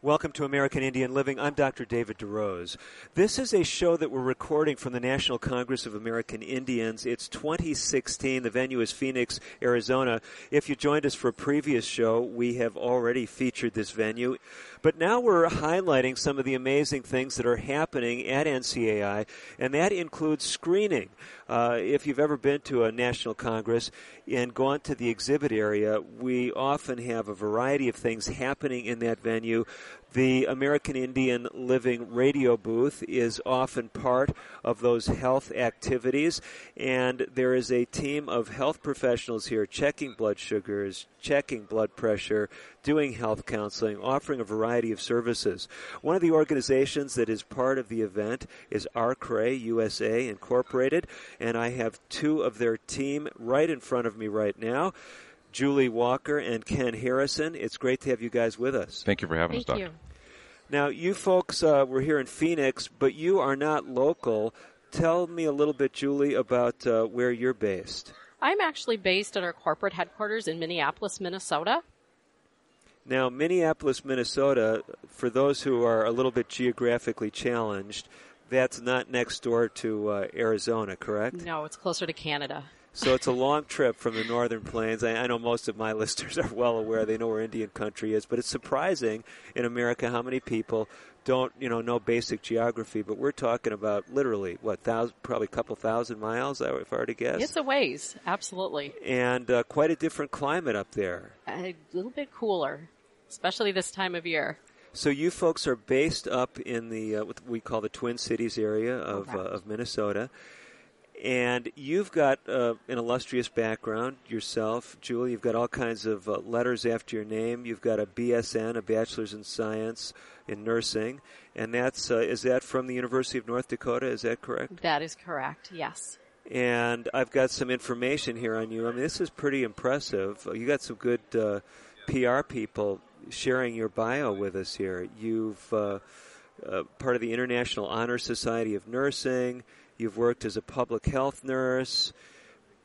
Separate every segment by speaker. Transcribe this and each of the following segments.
Speaker 1: Welcome to American Indian Living. I'm Dr. David DeRose. This is a show that we're recording from the National Congress of American Indians. It's 2016. The venue is Phoenix, Arizona. If you joined us for a previous show, we have already featured this venue. But now we're highlighting some of the amazing things that are happening at NCAI, and that includes screening. Uh, if you've ever been to a national congress and gone to the exhibit area, we often have a variety of things happening in that venue. The American Indian Living radio booth is often part of those health activities, and there is a team of health professionals here checking blood sugars, checking blood pressure, doing health counseling, offering a variety of services. One of the organizations that is part of the event is ARKRAY USA Incorporated, and I have two of their team right in front of me right now. Julie Walker and Ken Harrison. It's great to have you guys with us.
Speaker 2: Thank you for having
Speaker 3: Thank
Speaker 2: us, Doc.
Speaker 3: you.
Speaker 1: Now, you folks uh, were here in Phoenix, but you are not local. Tell me a little bit, Julie, about uh, where you're based.
Speaker 3: I'm actually based at our corporate headquarters in Minneapolis, Minnesota.
Speaker 1: Now, Minneapolis, Minnesota, for those who are a little bit geographically challenged, that's not next door to uh, Arizona, correct?
Speaker 3: No, it's closer to Canada.
Speaker 1: So it's a long trip from the northern plains. I, I know most of my listeners are well aware; they know where Indian country is. But it's surprising in America how many people don't, you know, know basic geography. But we're talking about literally what thousand, probably a couple thousand miles, if I were to guess.
Speaker 3: It's a ways, absolutely.
Speaker 1: and uh, quite a different climate up there.
Speaker 3: A little bit cooler, especially this time of year.
Speaker 1: So you folks are based up in the uh, what we call the Twin Cities area of, uh, of Minnesota, and you've got uh, an illustrious background yourself, Julie. You've got all kinds of uh, letters after your name. You've got a BSN, a Bachelor's in Science in Nursing, and that's uh, is that from the University of North Dakota? Is that correct?
Speaker 3: That is correct, yes.
Speaker 1: and I've got some information here on you. I mean, this is pretty impressive. You got some good uh, PR people sharing your bio with us here. You've uh, uh, part of the International Honor Society of Nursing. You've worked as a public health nurse.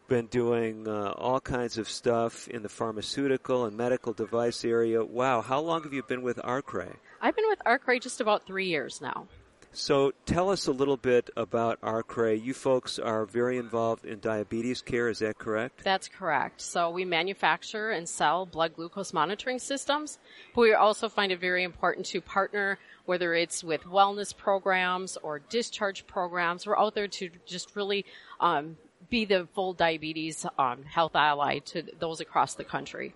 Speaker 1: Been doing uh, all kinds of stuff in the pharmaceutical and medical device area. Wow, how long have you been with ARKRAY?
Speaker 3: I've been with ARKRAY just about three years now.
Speaker 1: So tell us a little bit about ARKRAY. You folks are very involved in diabetes care, is that correct?
Speaker 3: That's correct. So we manufacture and sell blood glucose monitoring systems, but we also find it very important to partner, whether it's with wellness programs or discharge programs. We're out there to just really um, be the full diabetes um, health ally to those across the country.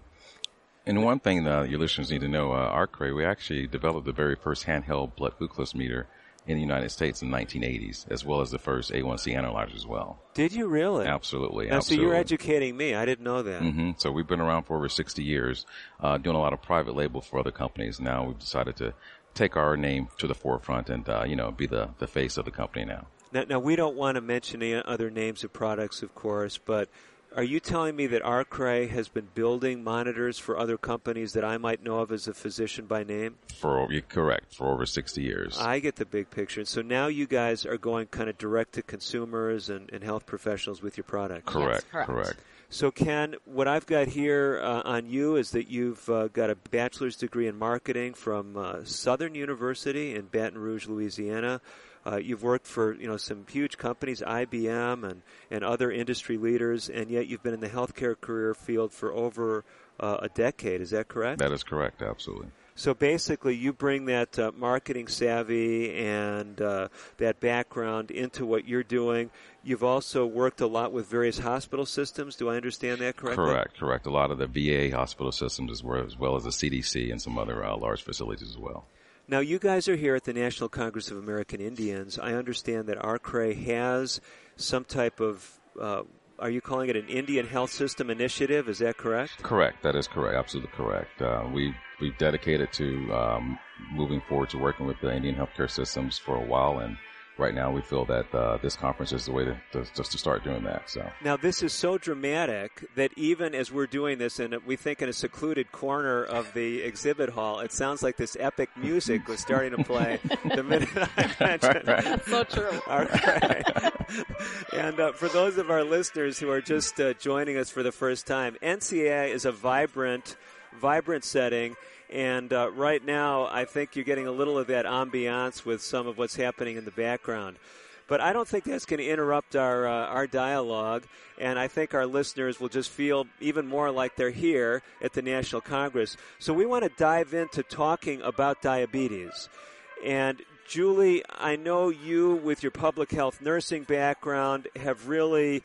Speaker 2: And one thing that your listeners need to know, uh, ARKRAY, we actually developed the very first handheld blood glucose meter in the United States in the 1980s, as well as the first A1C analyzer as well.
Speaker 1: Did you really?
Speaker 2: Absolutely,
Speaker 1: Now, so you're educating me. I didn't know that.
Speaker 2: hmm So we've been around for over 60 years, uh, doing a lot of private label for other companies. Now we've decided to take our name to the forefront and, uh, you know, be the, the face of the company now.
Speaker 1: Now, now, we don't want to mention any other names of products, of course, but are you telling me that ARKRAY has been building monitors for other companies that I might know of as a physician by name?
Speaker 2: For, you're correct, for over 60 years.
Speaker 1: I get the big picture. So now you guys are going kind of direct to consumers and, and health professionals with your product.
Speaker 2: correct,
Speaker 3: correct.
Speaker 2: correct.
Speaker 1: So, Ken, what I've got here uh, on you is that you've uh, got a bachelor's degree in marketing from uh, Southern University in Baton Rouge, Louisiana. Uh, you've worked for you know some huge companies, IBM and and other industry leaders, and yet you've been in the healthcare career field for over uh, a decade. Is that correct?
Speaker 2: That is correct, absolutely.
Speaker 1: So basically, you bring that uh, marketing savvy and uh, that background into what you're doing. You've also worked a lot with various hospital systems. Do I understand that correctly?
Speaker 2: Correct, correct. A lot of the VA hospital systems as well as, the CDC and some other uh, large facilities as well.
Speaker 1: Now, you guys are here at the National Congress of American Indians. I understand that ARKRAY has some type of, uh, are you calling it an Indian Health System Initiative? Is that correct?
Speaker 2: Correct. That is correct. Absolutely correct. Uh, we we've dedicated to um, moving forward to working with the Indian healthcare systems for a while, and right now we feel that uh, this conference is the way to, to, just to start doing that. So
Speaker 1: now this is so dramatic that even as we're doing this, and we think in a secluded corner of the exhibit hall, it sounds like this epic music was starting to play the minute I mentioned.
Speaker 3: Right, right. So true.
Speaker 1: All right. and uh, for those of our listeners who are just uh, joining us for the first time, NCAI is a vibrant, vibrant setting. And uh, right now, I think you're getting a little of that ambiance with some of what's happening in the background. But I don't think that's going to interrupt our uh, our dialogue, and I think our listeners will just feel even more like they're here at the National Congress. So we want to dive into talking about diabetes. And Julie, I know you, with your public health nursing background, have really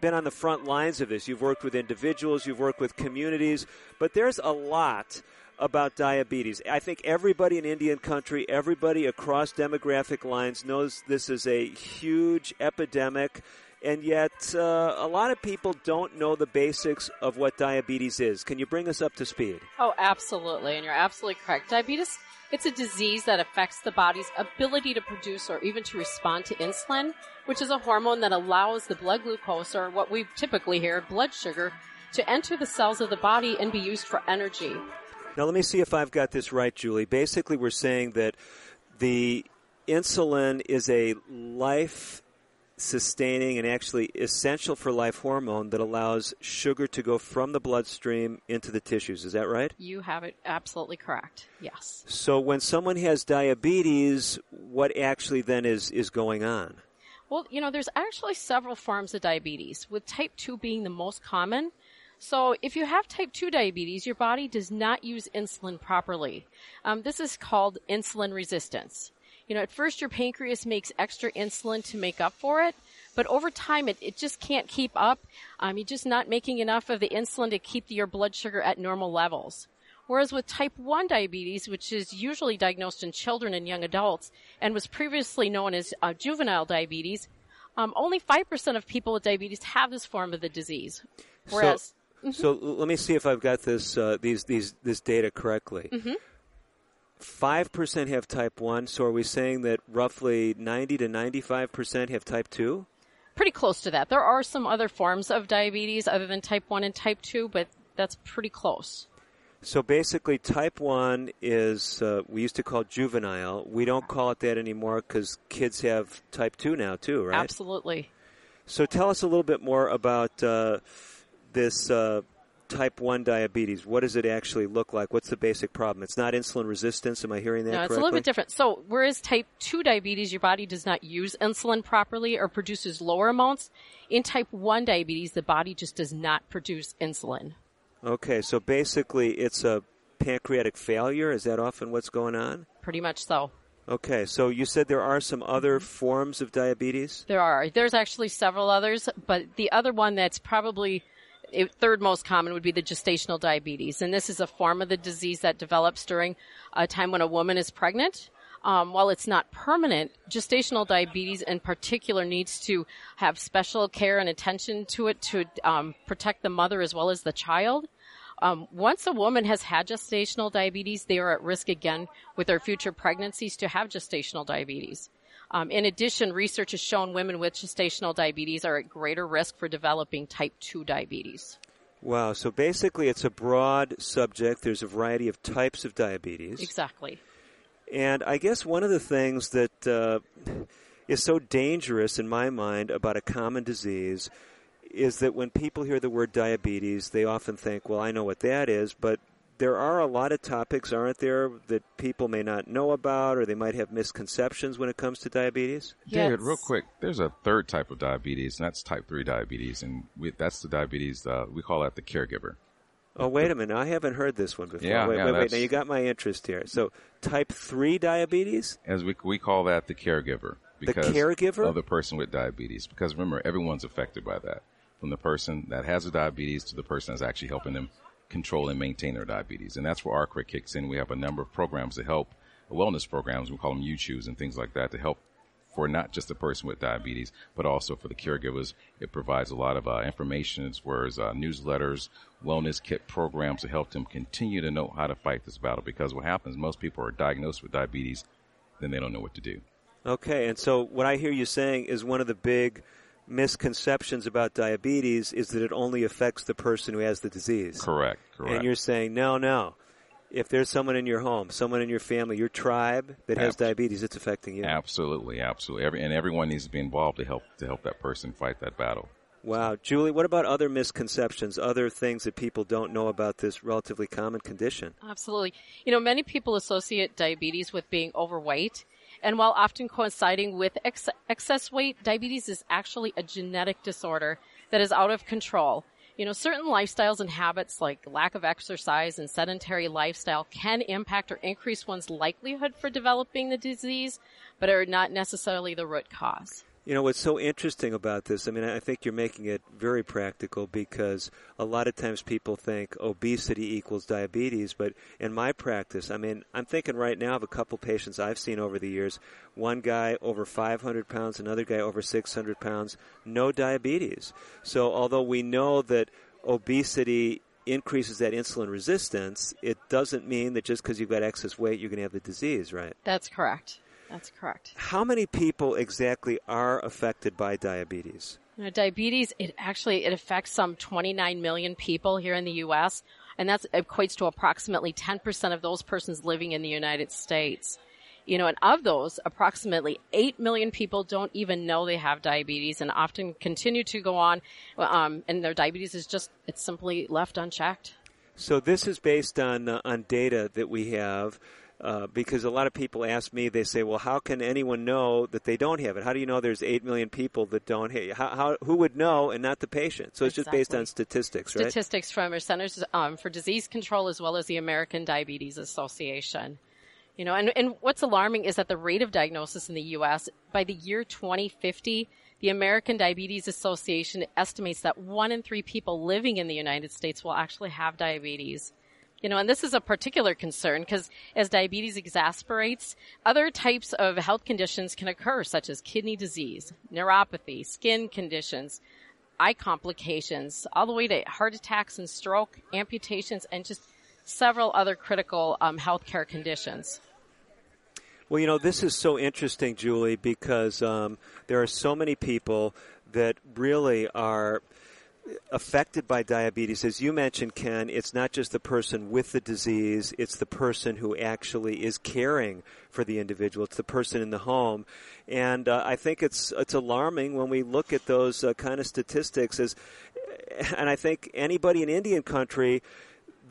Speaker 1: been on the front lines of this. You've worked with individuals, you've worked with communities, but there's a lot about diabetes. I think everybody in Indian country, everybody across demographic lines knows this is a huge epidemic. And yet, uh, a lot of people don't know the basics of what diabetes is. Can you bring us up to speed?
Speaker 3: Oh, absolutely. And you're absolutely correct. Diabetes it's a disease that affects the body's ability to produce or even to respond to insulin, which is a hormone that allows the blood glucose, or what we typically hear, blood sugar, to enter the cells of the body and be used for energy.
Speaker 1: Now, let me see if I've got this right, Julie. Basically, we're saying that the insulin is a life sustaining and actually essential for life hormone that allows sugar to go from the bloodstream into the tissues. Is that right?
Speaker 3: You have it absolutely correct. Yes.
Speaker 1: So when someone has diabetes, what actually then is, is going on?
Speaker 3: Well, you know, there's actually several forms of diabetes, with type 2 being the most common. So if you have type 2 diabetes, your body does not use insulin properly. Um, this is called insulin resistance you know, at first your pancreas makes extra insulin to make up for it, but over time it, it just can't keep up. Um, you're just not making enough of the insulin to keep your blood sugar at normal levels. Whereas with type 1 diabetes, which is usually diagnosed in children and young adults and was previously known as uh, juvenile diabetes, um, only 5% of people with diabetes have this form of the disease. Whereas.
Speaker 1: So, mm-hmm. so let me see if I've got this, uh, these, these, this data correctly.
Speaker 3: Mm-hmm.
Speaker 1: 5% have type 1, so are we saying that roughly 90 to 95% have type 2?
Speaker 3: Pretty close to that. There are some other forms of diabetes other than type 1 and type 2, but that's pretty close.
Speaker 1: So basically, type 1 is, uh, we used to call juvenile. We don't call it that anymore because kids have type 2 now, too, right?
Speaker 3: Absolutely.
Speaker 1: So tell us a little bit more about uh, this. Uh, type 1 diabetes, what does it actually look like? What's the basic problem? It's not insulin resistance. Am I hearing that
Speaker 3: no,
Speaker 1: correctly?
Speaker 3: it's a little bit different. So, whereas type 2 diabetes, your body does not use insulin properly or produces lower amounts, in type 1 diabetes, the body just does not produce insulin.
Speaker 1: Okay, so basically it's a pancreatic failure. Is that often what's going on?
Speaker 3: Pretty much so.
Speaker 1: Okay, so you said there are some other mm-hmm. forms of diabetes?
Speaker 3: There are. There's actually several others, but the other one that's probably it, third most common would be the gestational diabetes. And this is a form of the disease that develops during a time when a woman is pregnant. Um, while it's not permanent, gestational diabetes in particular needs to have special care and attention to it to um, protect the mother as well as the child. Um, once a woman has had gestational diabetes, they are at risk again with their future pregnancies to have gestational diabetes. Um, in addition, research has shown women with gestational diabetes are at greater risk for developing type 2 diabetes.
Speaker 1: Wow. So basically, it's a broad subject. There's a variety of types of diabetes.
Speaker 3: Exactly.
Speaker 1: And I guess one of the things that uh, is so dangerous in my mind about a common disease is that when people hear the word diabetes, they often think, well, I know what that is, but there are a lot of topics, aren't there, that people may not know about or they might have misconceptions when it comes to diabetes?
Speaker 3: Yes.
Speaker 2: David, real quick, there's a third type of diabetes, and that's type 3 diabetes, and we, that's the diabetes, uh, we call that the caregiver.
Speaker 1: Oh, wait a minute. I haven't heard this one before.
Speaker 2: Yeah,
Speaker 1: wait,
Speaker 2: yeah,
Speaker 1: wait, wait. Now, you got my interest here. So, type 3 diabetes?
Speaker 2: As we, we call that the caregiver. Because
Speaker 1: the caregiver?
Speaker 2: Of the person with diabetes. Because remember, everyone's affected by that. From the person that has the diabetes to the person that's actually helping them control and maintain their diabetes. And that's where ARKRAY kicks in. We have a number of programs to help, wellness programs, we call them U-Choose and things like that to help for not just the person with diabetes, but also for the caregivers. It provides a lot of uh, information as far as uh, newsletters, wellness kit programs to help them continue to know how to fight this battle. Because what happens, most people are diagnosed with diabetes, then they don't know what to do.
Speaker 1: Okay, and so what I hear you saying is one of the big misconceptions about diabetes is that it only affects the person who has the disease.
Speaker 2: Correct. Correct.
Speaker 1: And you're saying, no, no. If there's someone in your home, someone in your family, your tribe that has
Speaker 2: Absolutely.
Speaker 1: diabetes, it's affecting you.
Speaker 2: Absolutely, absolutely. Every, and everyone needs to be involved to help to help that person fight that battle.
Speaker 1: Wow. Julie, what about other misconceptions, other things that people don't know about this relatively common condition?
Speaker 3: Absolutely. You know, many people associate diabetes with being overweight. And while often coinciding with ex- excess weight, diabetes is actually a genetic disorder that is out of control. You know, certain lifestyles and habits like lack of exercise and sedentary lifestyle can impact or increase one's likelihood for developing the disease, but are not necessarily the root cause.
Speaker 1: You know, what's so interesting about this, I mean, I think you're making it very practical because a lot of times people think obesity equals diabetes, but in my practice, I mean, I'm thinking right now of a couple patients I've seen over the years. One guy over 500 pounds, another guy over 600 pounds, no diabetes. So although we know that obesity increases that insulin resistance, it doesn't mean that just because you've got excess weight, you're going to have the disease, right?
Speaker 3: That's correct. That's correct.
Speaker 1: How many people exactly are affected by diabetes?
Speaker 3: You know, diabetes, it actually, it affects some 29 million people here in the U.S., and that equates to approximately 10% of those persons living in the United States. You know, and of those, approximately 8 million people don't even know they have diabetes and often continue to go on, um, and their diabetes is just, it's simply left unchecked.
Speaker 1: So this is based on, uh, on data that we have uh, because a lot of people ask me, they say, well, how can anyone know that they don't have it? How do you know there's 8 million people that don't have it? How, how, who would know and not the patient? So it's just based on statistics, right?
Speaker 3: Statistics from our Centers um, for Disease Control as well as the American Diabetes Association. You know, and, and what's alarming is that the rate of diagnosis in the U.S. by the year 2050, the American Diabetes Association estimates that one in three people living in the United States will actually have diabetes. You know, and this is a particular concern because as diabetes exasperates, other types of health conditions can occur, such as kidney disease, neuropathy, skin conditions, eye complications, all the way to heart attacks and stroke, amputations, and just several other critical um, healthcare conditions.
Speaker 1: Well, you know, this is so interesting, Julie, because um, there are so many people that really are affected by diabetes. As you mentioned, Ken, it's not just the person with the disease, it's the person who actually is caring for the individual. It's the person in the home. And uh, I think it's, it's alarming when we look at those uh, kind of statistics as, and I think anybody in Indian country,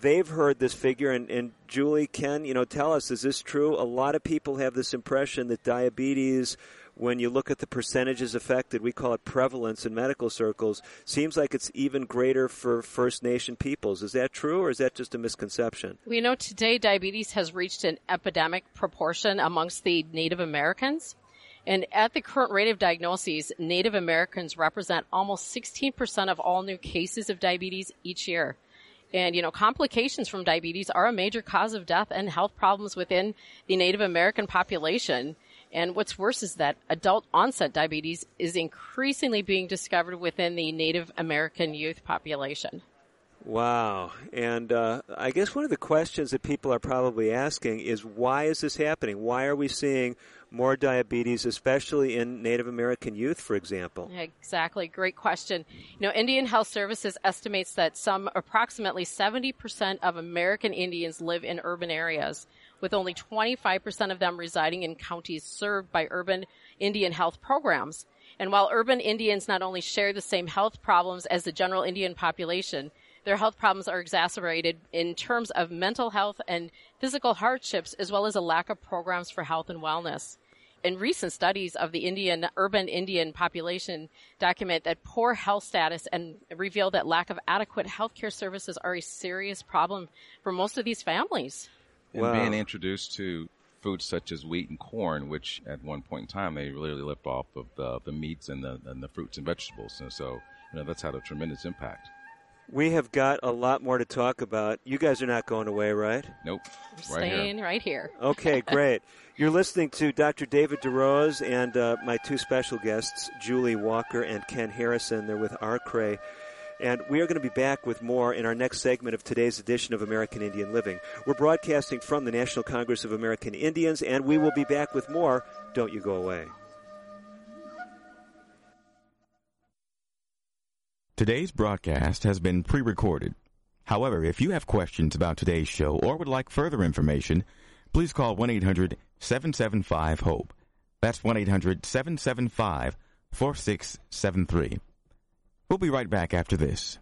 Speaker 1: they've heard this figure and, and Julie, Ken, you know, tell us, is this true? A lot of people have this impression that diabetes when you look at the percentages affected, we call it prevalence in medical circles, seems like it's even greater for First Nation peoples. Is that true or is that just a misconception?
Speaker 3: We know today diabetes has reached an epidemic proportion amongst the Native Americans. And at the current rate of diagnoses, Native Americans represent almost 16% of all new cases of diabetes each year. And, you know, complications from diabetes are a major cause of death and health problems within the Native American population. And what's worse is that adult onset diabetes is increasingly being discovered within the Native American youth population.
Speaker 1: Wow. And uh, I guess one of the questions that people are probably asking is why is this happening? Why are we seeing more diabetes, especially in Native American youth, for example?
Speaker 3: Exactly. Great question. You know, Indian Health Services estimates that some approximately 70% of American Indians live in urban areas, with only 25% of them residing in counties served by urban Indian health programs. And while urban Indians not only share the same health problems as the general Indian population, their health problems are exacerbated in terms of mental health and physical hardships, as well as a lack of programs for health and wellness. And recent studies of the Indian, urban Indian population document that poor health status and reveal that lack of adequate healthcare services are a serious problem for most of these families.
Speaker 2: And
Speaker 1: Wow.
Speaker 2: being introduced to foods such as wheat and corn, which at one point in time they literally lived off of the, the meats and the, and the fruits and vegetables. And so, you know, that's had a tremendous impact.
Speaker 1: We have got a lot more to talk about. You guys are not going away, right?
Speaker 2: Nope.
Speaker 3: We're
Speaker 2: Right
Speaker 3: staying
Speaker 2: here.
Speaker 3: right here.
Speaker 1: Okay, great. You're listening to Dr. David DeRose and uh, my two special guests, Julie Walker and Ken Harrison. They're with Arkray. And we are going to be back with more in our next segment of today's edition of American Indian Living. We're broadcasting from the National Congress of American Indians, and we will be back with more. Don't you go away.
Speaker 4: Today's broadcast has been pre recorded. However, if you have questions about today's show or would like further information, please call 1 800 775 HOPE. That's 1 800 775 4673. We'll be right back after this.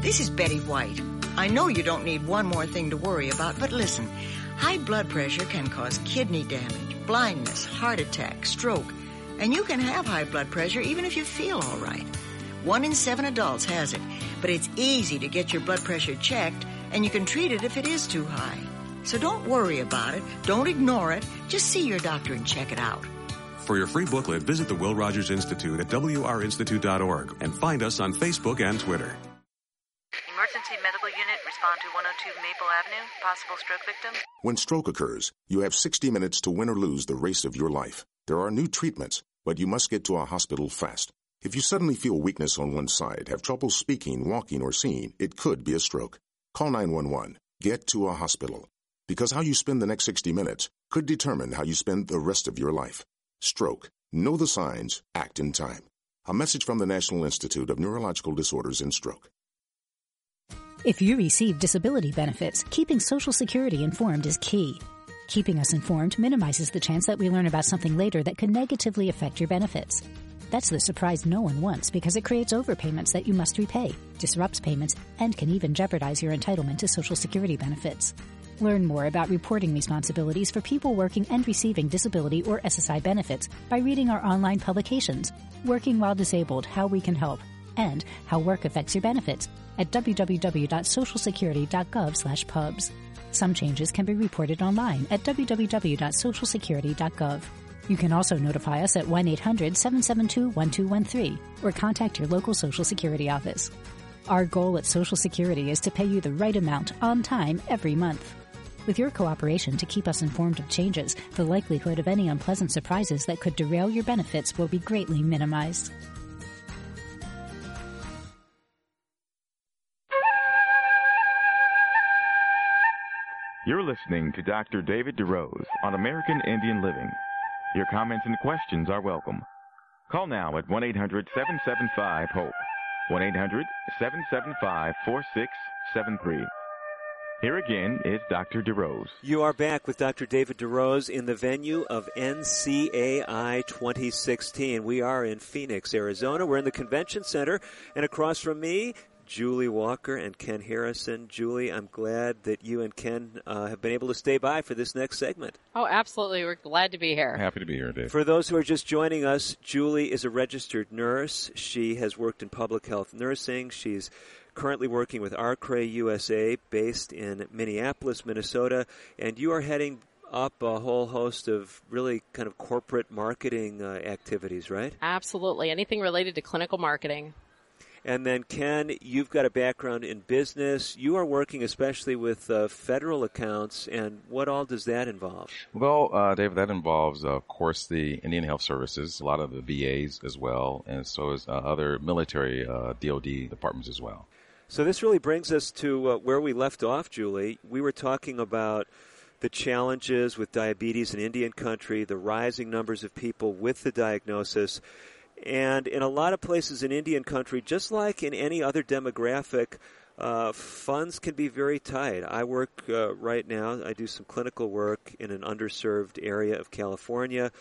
Speaker 5: This is Betty White. I know you don't need one more thing to worry about, but listen. High blood pressure can cause kidney damage, blindness, heart attack, stroke, and you can have high blood pressure even if you feel all right. One in seven adults has it, but it's easy to get your blood pressure checked, and you can treat it if it is too high. So don't worry about it. Don't ignore it. Just see your doctor and check it out.
Speaker 6: For your free booklet, visit the Will Rogers Institute at wrinstitute.org and find us on Facebook and Twitter.
Speaker 7: Emergency medical unit, respond to 102 Maple Avenue, possible stroke victim.
Speaker 8: When stroke occurs, you have 60 minutes to win or lose the race of your life. There are new treatments, but you must get to a hospital fast. If you suddenly feel weakness on one side, have trouble speaking, walking, or seeing, it could be a stroke. Call 911. Get to a hospital. Because how you spend the next 60 minutes could determine how you spend the rest of your life. Stroke. Know the signs. Act in time. A message from the National Institute of Neurological Disorders and Stroke.
Speaker 9: If you receive disability benefits, keeping Social Security informed is key. Keeping us informed minimizes the chance that we learn about something later that could negatively affect your benefits. That's the surprise no one wants because it creates overpayments that you must repay, disrupts payments, and can even jeopardize your entitlement to Social Security benefits. Learn more about reporting responsibilities for people working and receiving disability or SSI benefits by reading our online publications, Working While Disabled, How We Can Help, and How Work Affects Your Benefits at www.socialsecurity.gov pubs. Some changes can be reported online at www.socialsecurity.gov. You can also notify us at 1-800-772-1213 or contact your local Social Security office. Our goal at Social Security is to pay you the right amount on time every month. With your cooperation to keep us informed of changes, the likelihood of any unpleasant surprises that could derail your benefits will be greatly minimized.
Speaker 4: You're listening to Dr. David DeRose on American Indian Living. Your comments and questions are welcome. Call now at 1 800 775 HOPE. 1 800 775 4673. Here again is Dr. DeRose.
Speaker 1: You are back with Dr. David DeRose in the venue of NCAI 2016. We are in Phoenix, Arizona. We're in the convention center, and across from me, Julie Walker and Ken Harrison. Julie, I'm glad that you and Ken uh, have been able to stay by for this next segment.
Speaker 3: Oh, absolutely. We're glad to be here.
Speaker 2: Happy to be here, Dave.
Speaker 1: For those who are just joining us, Julie is a registered nurse. She has worked in public health nursing. She's currently working with ARKRAY USA based in Minneapolis, Minnesota, and you are heading up a whole host of really kind of corporate marketing uh, activities, right?
Speaker 3: Absolutely. Anything related to clinical marketing.
Speaker 1: And then, Ken, you've got a background in business. You are working especially with uh, federal accounts, and what all does that involve?
Speaker 2: Well, uh, David, that involves, uh, of course, the Indian Health Services, a lot of the VAs as well, and so is uh, other military DoD uh, departments as well.
Speaker 1: So this really brings us to uh, where we left off, Julie. We were talking about the challenges with diabetes in Indian country, the rising numbers of people with the diagnosis. And in a lot of places in Indian country, just like in any other demographic, uh, funds can be very tight. I work uh, right now, I do some clinical work in an underserved area of California.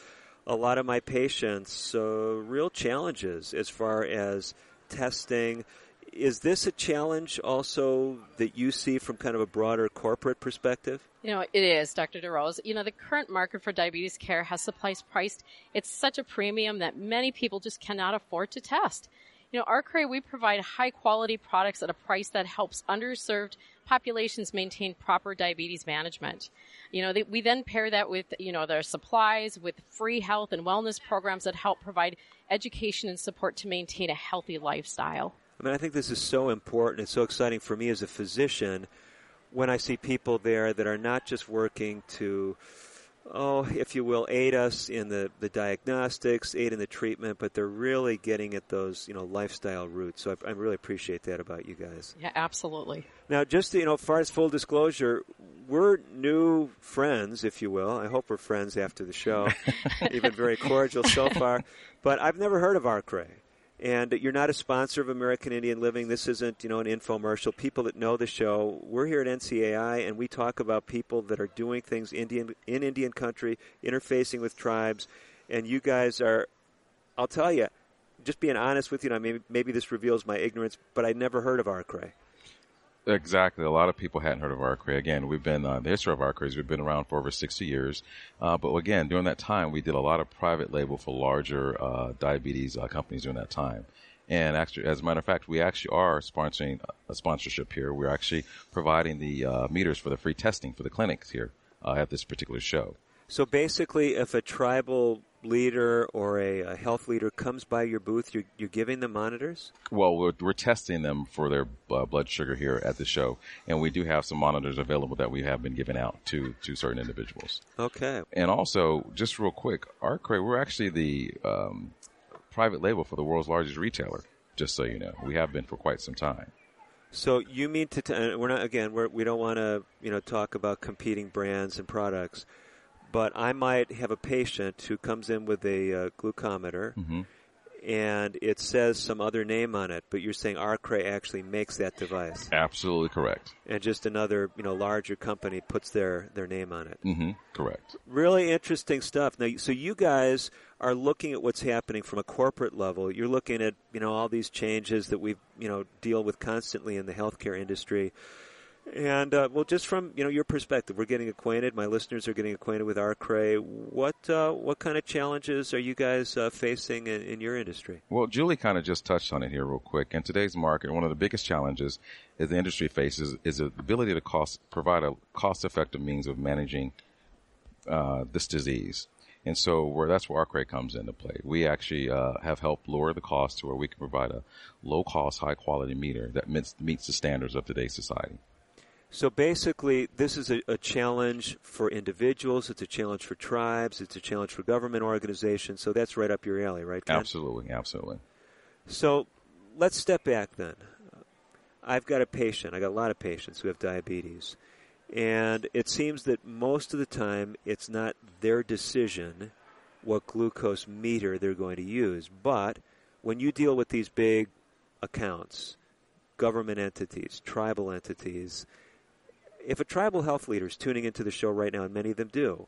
Speaker 1: A lot of my patients, uh, real challenges as far as testing. Is this a challenge also that you see from kind of a broader corporate perspective?
Speaker 3: You know, it is, Dr. DeRose. You know, the current market for diabetes care has supplies priced. It's such a premium that many people just cannot afford to test. You know, ARKRAY, we provide high quality products at a price that helps underserved populations maintain proper diabetes management. You know, they, we then pair that with, you know, their supplies, with free health and wellness programs that help provide education and support to maintain a healthy lifestyle.
Speaker 1: I mean, I think this is so important. It's so exciting for me as a physician when I see people there that are not just working to oh, if you will, aid us in the, the diagnostics, aid in the treatment, but they're really getting at those, you know, lifestyle roots. So I, I really appreciate that about you guys.
Speaker 3: Yeah, absolutely.
Speaker 1: Now, just, you know, as far as full disclosure, we're new friends, if you will. I hope we're friends after the show. Even very cordial so far. But I've never heard of Arkray. And you're not a sponsor of American Indian Living. This isn't, you know, an infomercial. People that know the show, we're here at NCAI, and we talk about people that are doing things Indian in Indian country, interfacing with tribes. And you guys are, I'll tell you, just being honest with you, know, maybe, maybe this reveals my ignorance, but I'd never heard of Arkray.
Speaker 2: Exactly. A lot of people hadn't heard of Arkray. Again, we've been, uh, the history of Arkray we've been around for over 60 years. Uh, but again, during that time, we did a lot of private label for larger, uh, diabetes uh, companies during that time. And actually, as a matter of fact, we actually are sponsoring a sponsorship here. We're actually providing the uh, meters for the free testing for the clinics here uh, at this particular show.
Speaker 1: So basically, if a tribal leader or a, a, health leader comes by your booth, you're, you're giving them monitors?
Speaker 2: Well, we're, we're testing them for their uh, blood sugar here at the show, and we do have some monitors available that we have been giving out to, to certain individuals.
Speaker 1: Okay.
Speaker 2: And also, just real quick, Arkray, we're actually the um, private label for the world's largest retailer, just so you know. We have been for quite some time.
Speaker 1: So you mean to? T- we're not again. We're, we don't want to you know talk about competing brands and products but I might have a patient who comes in with a uh, glucometer.
Speaker 2: Mm-hmm.
Speaker 1: And it says some other name on it, but you're saying Arkray actually makes that device.
Speaker 2: Absolutely correct.
Speaker 1: And just another, you know, larger company puts their, their name on it.
Speaker 2: Mm-hmm. Correct.
Speaker 1: Really interesting stuff. Now, so you guys are looking at what's happening from a corporate level. You're looking at, you know, all these changes that we, you know, deal with constantly in the healthcare industry and uh, well, just from you know your perspective, we're getting acquainted. My listeners are getting acquainted with Arkray. What uh, what kind of challenges are you guys uh, facing in, in, your industry?
Speaker 2: Well, Julie kind of just touched on it here real quick. In today's market, one of the biggest challenges is the industry faces is the ability to cost provide a cost effective means of managing uh, this disease. And so where that's where Arkray comes into play. We actually uh, have helped lower the cost to where we can provide a low cost, high quality meter that meets, meets the standards of today's society.
Speaker 1: So basically, this is a, a, challenge for individuals. It's a challenge for tribes. It's a challenge for government organizations. So that's right up your alley, right? Ken?
Speaker 2: Absolutely, absolutely.
Speaker 1: So let's step back then. I've got a patient. I got a lot of patients who have diabetes, and it seems that most of the time it's not their decision what glucose meter they're going to use. But when you deal with these big accounts, government entities, tribal entities if a tribal health leader is tuning into the show right now, and many of them do,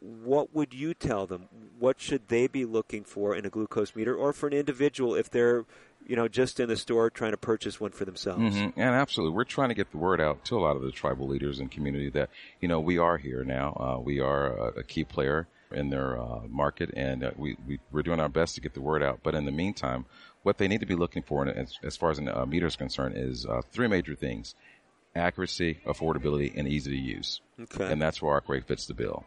Speaker 1: what would you tell them? What should they be looking for in a glucose meter, or for an individual if they're, you know, just in the store trying to purchase one for themselves?
Speaker 2: Mm-hmm. And absolutely, we're trying to get the word out to a lot of the tribal leaders and community that you know we are here now. Uh, we are a, a, key player in their uh, market, and uh, we, we are doing our best to get the word out. But in the meantime, what they need to be looking for, as, as far as a meter is concerned, is uh, three major things accuracy, affordability, and easy to use.
Speaker 1: Okay.
Speaker 2: And that's where Arkray fits the bill.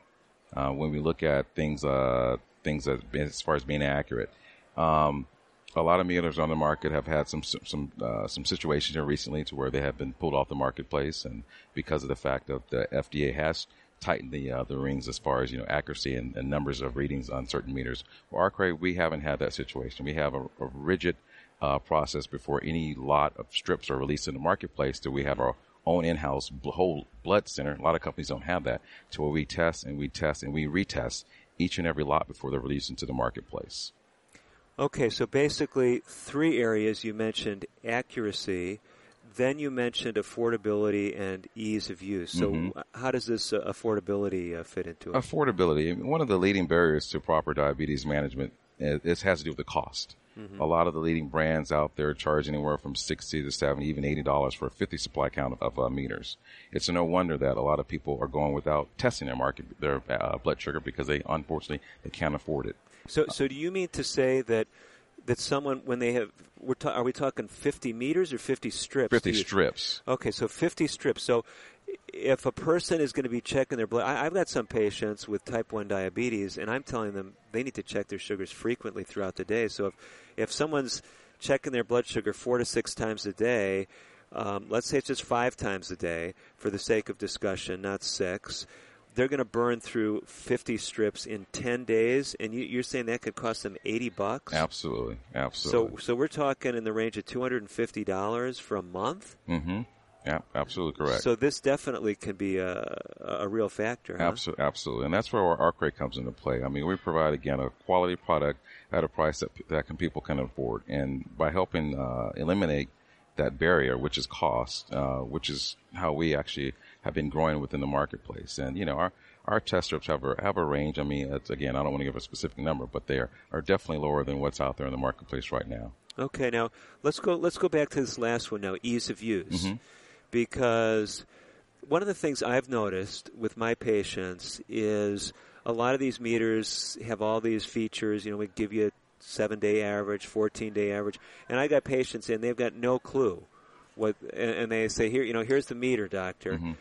Speaker 2: Uh, when we look at things, uh, things that, as far as being accurate, um, a lot of meters on the market have had some some uh, some situations here recently to where they have been pulled off the marketplace, and because of the fact that the FDA has tightened the uh, the rings as far as you know accuracy and, and numbers of readings on certain meters. For Arkray, we haven't had that situation. We have a, a rigid uh, process before any lot of strips are released in the marketplace. Do we have our own in-house whole blood center. A lot of companies don't have that to where we test and we test and we retest each and every lot before they're released into the marketplace.
Speaker 1: Okay, so basically three areas you mentioned accuracy, then you mentioned affordability and ease of use. So mm-hmm. how does this uh, affordability uh, fit into it?
Speaker 2: Affordability. One of the leading barriers to proper diabetes management is, is has to do with the cost. Mm-hmm. A lot of the leading brands out there charge anywhere from 60 to 70, even $80 for a 50 supply count of, of uh, meters. It's no wonder that a lot of people are going without testing their market, their uh, blood sugar because they, unfortunately, they can't afford it.
Speaker 1: So, so do you mean to say that that someone when they have we're ta- are we talking 50 meters or 50 strips
Speaker 2: 50 strips
Speaker 1: okay so 50 strips so if a person is going to be checking their blood, I, have got some patients with type 1 diabetes, and I'm telling them they need to check their sugars frequently throughout the day. So if, if someone's checking their blood sugar four to six times a day, um, let's say it's just five times a day for the sake of discussion, not six, they're going to burn through 50 strips in 10 days, and you, are saying that could cost them 80 bucks.
Speaker 2: Absolutely, absolutely.
Speaker 1: So, so we're talking in the range of 250 dollars for a month.
Speaker 2: Mm-hmm. Yeah, absolutely correct.
Speaker 1: So this definitely can be a, a real factor. Huh?
Speaker 2: Absolutely, absolutely, and that's where our Arkray comes into play. I mean, we provide again a quality product at a price that that can, people can afford, and by helping uh, eliminate that barrier, which is cost, uh, which is how we actually have been growing within the marketplace. And you know, our our test strips have a have a range. I mean, again, I don't want to give a specific number, but they are, are definitely lower than what's out there in the marketplace right now.
Speaker 1: Okay, now let's go let's go back to this last one now, ease of use, mm-hmm. because one of the things I've noticed with my patients is a lot of these meters have all these features. You know, we give you a seven day average, 14 day average. And I got patients in, they've got no clue what, and, they say, here, you know, here's the meter, doctor. Mm-hmm.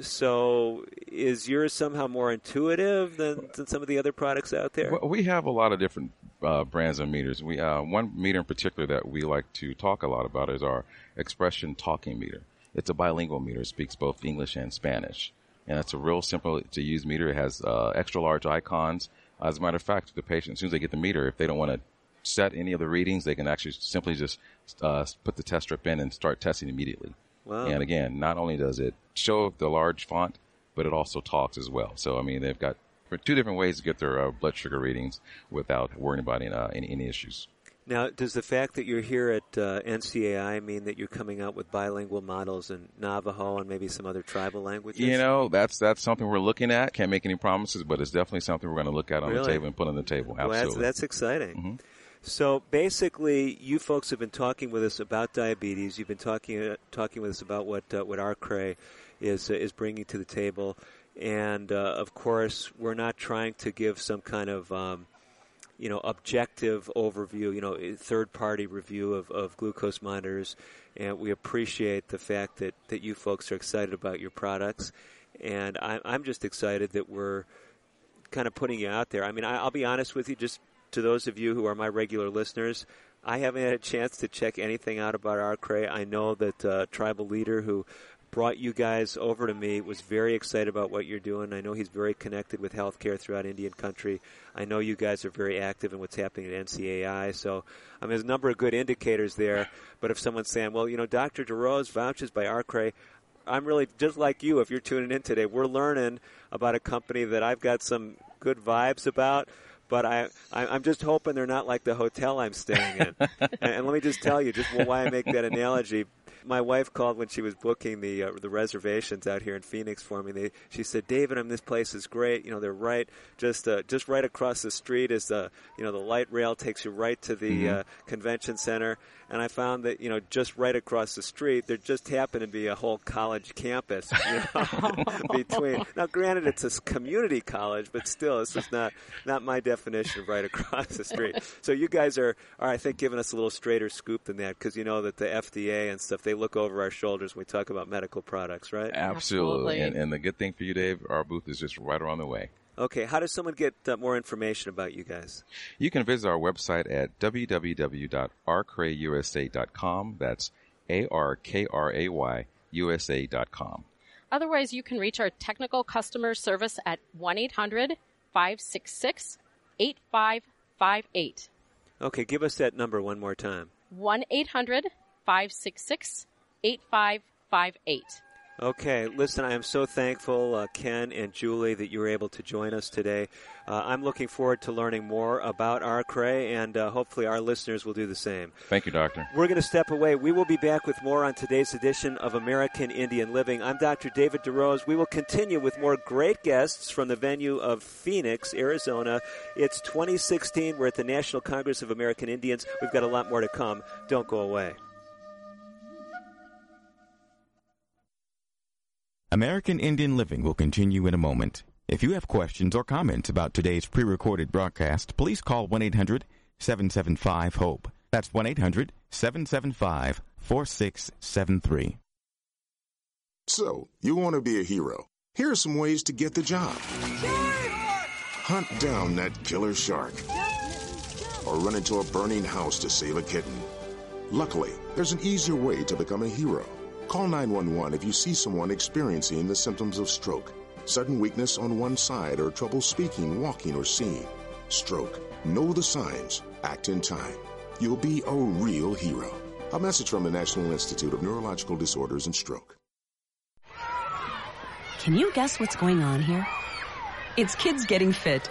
Speaker 1: So, is yours somehow more intuitive than, than some of the other products out there?
Speaker 2: Well, we have a lot of different uh, brands of meters. We uh, one meter in particular that we like to talk a lot about is our Expression Talking meter. It's a bilingual meter; it speaks both English and Spanish, and it's a real simple to use meter. It has uh, extra large icons as a matter of fact, the patient, as soon as they get the meter, if they don't want to set any of the readings, they can actually simply just uh, put the test strip in and start testing immediately. Wow. And again, not only does it show the large font, but it also talks as well. So, I mean, they've got two different ways to get their uh, blood sugar readings without worrying about any, uh, any, any issues.
Speaker 1: Now, does the fact that you're here at uh, NCAI mean that you're coming out with bilingual models in Navajo and maybe some other tribal languages?
Speaker 2: You know, that's that's something we're looking at. Can't make any promises, but it's definitely something we're going to look at on
Speaker 1: really?
Speaker 2: the table and put on the table. Absolutely,
Speaker 1: well, that's, that's exciting. Mm-hmm. So basically, you folks have been talking with us about diabetes. You've been talking uh, talking with us about what uh, what Arkray is uh, is bringing to the table, and uh, of course, we're not trying to give some kind of um, you know, objective overview, you know, third party review of, of glucose monitors. And we appreciate the fact that, that you folks are excited about your products. And I, I'm just excited that we're kind of putting you out there. I mean, I, I'll be honest with you, just to those of you who are my regular listeners, I haven't had a chance to check anything out about Arkray. I know that uh, tribal leader who brought you guys over to me, was very excited about what you're doing. I know he's very connected with healthcare throughout Indian country. I know you guys are very active in what's happening at NCAI. So, I mean, there's a number of good indicators there. But if someone's saying, well, you know, Dr. DeRose vouches by Arkray, I'm really just like you. If you're tuning in today, we're learning about a company that I've got some good vibes about but I, I am just hoping they're not like the hotel I'm staying in. and, and, let me just tell you, just why I make that analogy my wife called when she was booking the uh, the reservations out here in Phoenix for me. They, she said, "David, I'm this place is great. You know, they're right just uh, just right across the street is the you know the light rail takes you right to the mm-hmm. uh, convention center." And I found that you know just right across the street there just happened to be a whole college campus you know, between. Now, granted, it's a community college, but still, it's just not not my definition of right across the street. So you guys are are I think giving us a little straighter scoop than that because you know that the FDA and stuff they look over our shoulders when we talk about medical products, right?
Speaker 2: Absolutely. And, and, the good thing for you, Dave, our booth is just right around the way.
Speaker 1: Okay, how does someone get uh, more information about you guys?
Speaker 2: You can visit our website at www.arkrayusa.com. That's A-R-K-R-A-Y USA.com.
Speaker 3: Otherwise, you can reach our technical customer service at 1-800-566-8558.
Speaker 1: Okay, give us that number one more time.
Speaker 3: 1-800 566 8558.
Speaker 1: Okay, listen, I am so thankful, uh, Ken and Julie, that you were able to join us today. Uh, I'm looking forward to learning more about Arkray, and uh, hopefully our listeners will do the same.
Speaker 2: Thank you, Doctor.
Speaker 1: We're going to step away. We will be back with more on today's edition of American Indian Living. I'm Dr. David DeRose. We will continue with more great guests from the venue of Phoenix, Arizona. It's 2016. We're at the National Congress of American Indians. We've got a lot more to come. Don't go away.
Speaker 4: American Indian Living will continue in a moment. If you have questions or comments about today's pre recorded broadcast, please call 1 800 775 HOPE. That's 1 800 775 4673.
Speaker 8: So, you want to be a hero. Here are some ways to get the job hunt down that killer shark, or run into a burning house to save a kitten. Luckily, there's an easier way to become a hero. Call 911 if you see someone experiencing the symptoms of stroke. Sudden weakness on one side or trouble speaking, walking, or seeing. Stroke. Know the signs. Act in time. You'll be a real hero. A message from the National Institute of Neurological Disorders and Stroke.
Speaker 10: Can you guess what's going on here? It's kids getting fit.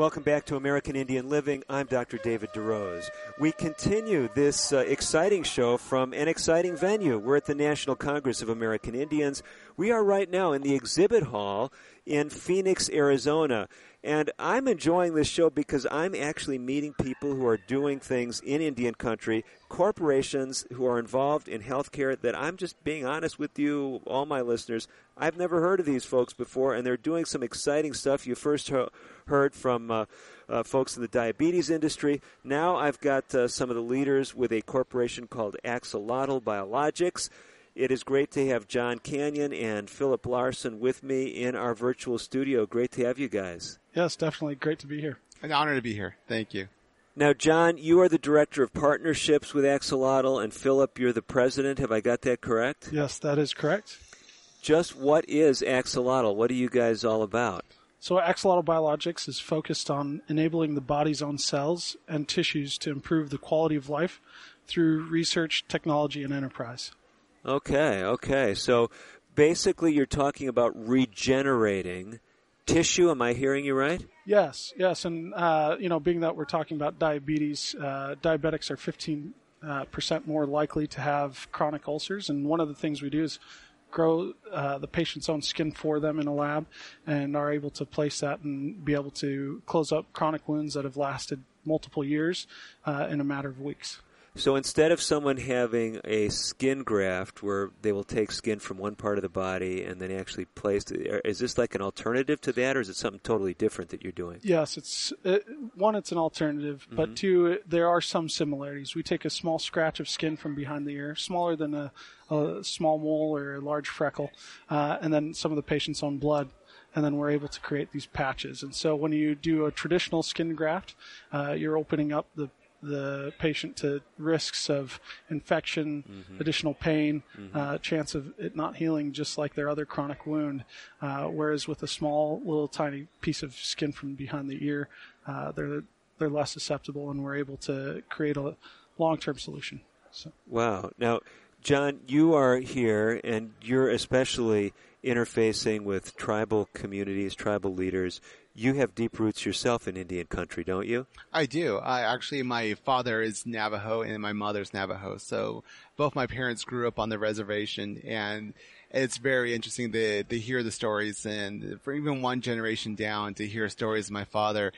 Speaker 1: Welcome back to American Indian Living. I'm Dr. David DeRose. We continue this uh, exciting show from an exciting venue. We're at the National Congress of American Indians. We are right now in the exhibit hall in Phoenix, Arizona. And I'm enjoying this show because I'm actually meeting people who are doing things in Indian country, corporations who are involved in healthcare that I'm just being honest with you, all my listeners. I've never heard of these folks before, and they're doing some exciting stuff. You first heard from uh, uh, folks in the diabetes industry. Now I've got uh, some of the leaders with a corporation called Axolotl Biologics. It is great to have John Canyon and Philip Larson with me in our virtual studio. Great to have you guys.
Speaker 11: Yes, definitely. Great to be here.
Speaker 12: An honor to be here. Thank you.
Speaker 1: Now, John, you are the director of partnerships with Axolotl, and Philip, you're the president. Have I got that correct?
Speaker 11: Yes, that is correct.
Speaker 1: Just what is Axolotl? What are you guys all about?
Speaker 11: So, Axolotl Biologics is focused on enabling the body's own cells and tissues to improve the quality of life through research, technology, and enterprise.
Speaker 1: Okay, okay. So, basically, you're talking about regenerating tissue. Am I hearing you right?
Speaker 11: Yes, yes. And, uh, you know, being that we're talking about diabetes, uh, diabetics are 15 uh, percent more likely to have chronic ulcers. And one of the things we do is grow uh, the patient's own skin for them in a lab and are able to place that and be able to close up chronic wounds that have lasted multiple years uh, in a matter of weeks.
Speaker 1: So instead of someone having a skin graft where they will take skin from one part of the body and then actually place it, is this like an alternative to that or is it something totally different that you're doing?
Speaker 11: Yes, it's it, one it's an alternative, mm-hmm. but two there are some similarities. We take a small scratch of skin from behind the ear, smaller than a, a small mole or a large freckle, uh, and then some of the patient's own blood and then we're able to create these patches. And so when you do a traditional skin graft, uh, you're opening up the the patient to risks of infection, mm-hmm. additional pain, mm-hmm. uh, chance of it not healing, just like their other chronic wound. Uh, whereas with a small, little, tiny piece of skin from behind the ear, uh, they're they're less susceptible, and we're able to create a long-term solution. So.
Speaker 1: Wow! Now, John, you are here, and you're especially interfacing with tribal communities, tribal leaders you have deep roots yourself in Indian country, don't you?
Speaker 12: I do. I actually, my father is Navajo and my mother's Navajo. So both my parents grew up on the reservation and it's very interesting to, to hear the stories and for even one generation down to hear stories of my father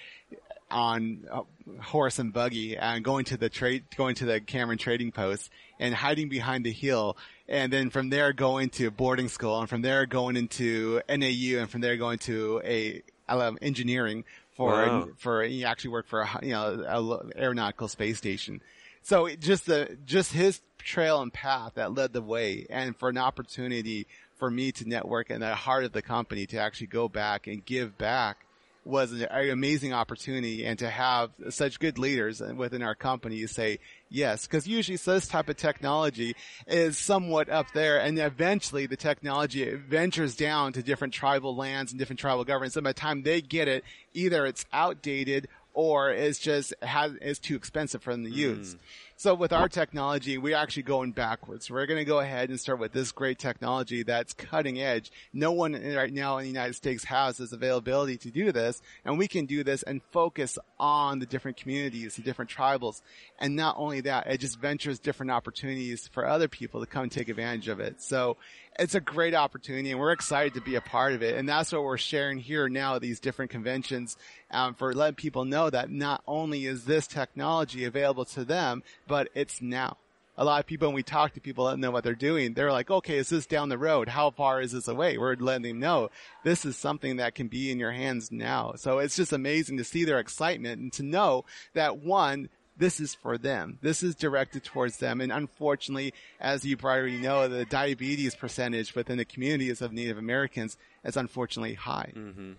Speaker 12: on uh, horse and buggy and going to the trade, going to the Cameron trading post and hiding behind the hill. And then from there going to boarding school and from there going into NAU and from there going to a, um, engineering for,
Speaker 1: Wow.
Speaker 12: for, he actually worked for a, you know, a aeronautical space station. So it just the, just his trail and path that led the way and for an opportunity for me to network in the heart of the company to actually go back and give back was an amazing opportunity and to have such good leaders within our company say yes. Because usually this type of technology is somewhat up there and eventually the technology ventures down to different tribal lands and different tribal governments and by the time they get it either it's outdated or it's just has is too expensive for them to use mm. So with our technology, we're actually going backwards. We're going to go ahead and start with this great technology that's cutting edge. No one right now in the United States has this availability to do this, and we can do this and focus on the different communities, the different tribals. And not only that, it just ventures different opportunities for other people to come take advantage of it. So it's a great opportunity and we're excited to be a part of it. And that's what we're sharing here now, at these different conventions, um, for letting people know that not only is this technology available to them, but it's now. A lot of people, when we talk to people that know what they're doing, they're like, okay, is this down the road? How far is this away? We're letting them know this is something that can be in your hands now. So it's just amazing to see their excitement and to know that one, this is for them. This is directed towards them. And unfortunately, as you probably know, the diabetes percentage within the communities of Native Americans is unfortunately high.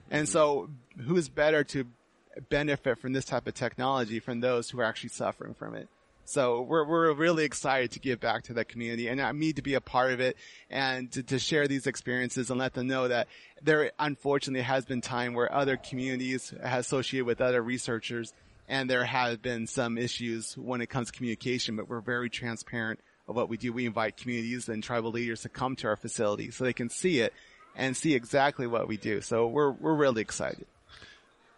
Speaker 12: And so who's better to benefit from this type of technology from those who are actually suffering from it? So we're, we're really excited to give back to that community and uh, me to be a part of it and to, to share these experiences and let them know that there unfortunately has been time where other communities associated with other researchers and there have been some issues when it comes to communication, but we're very transparent of what we do. We invite communities and tribal leaders to come to our facility so they can see it and see exactly what we do. So we're, we're really excited.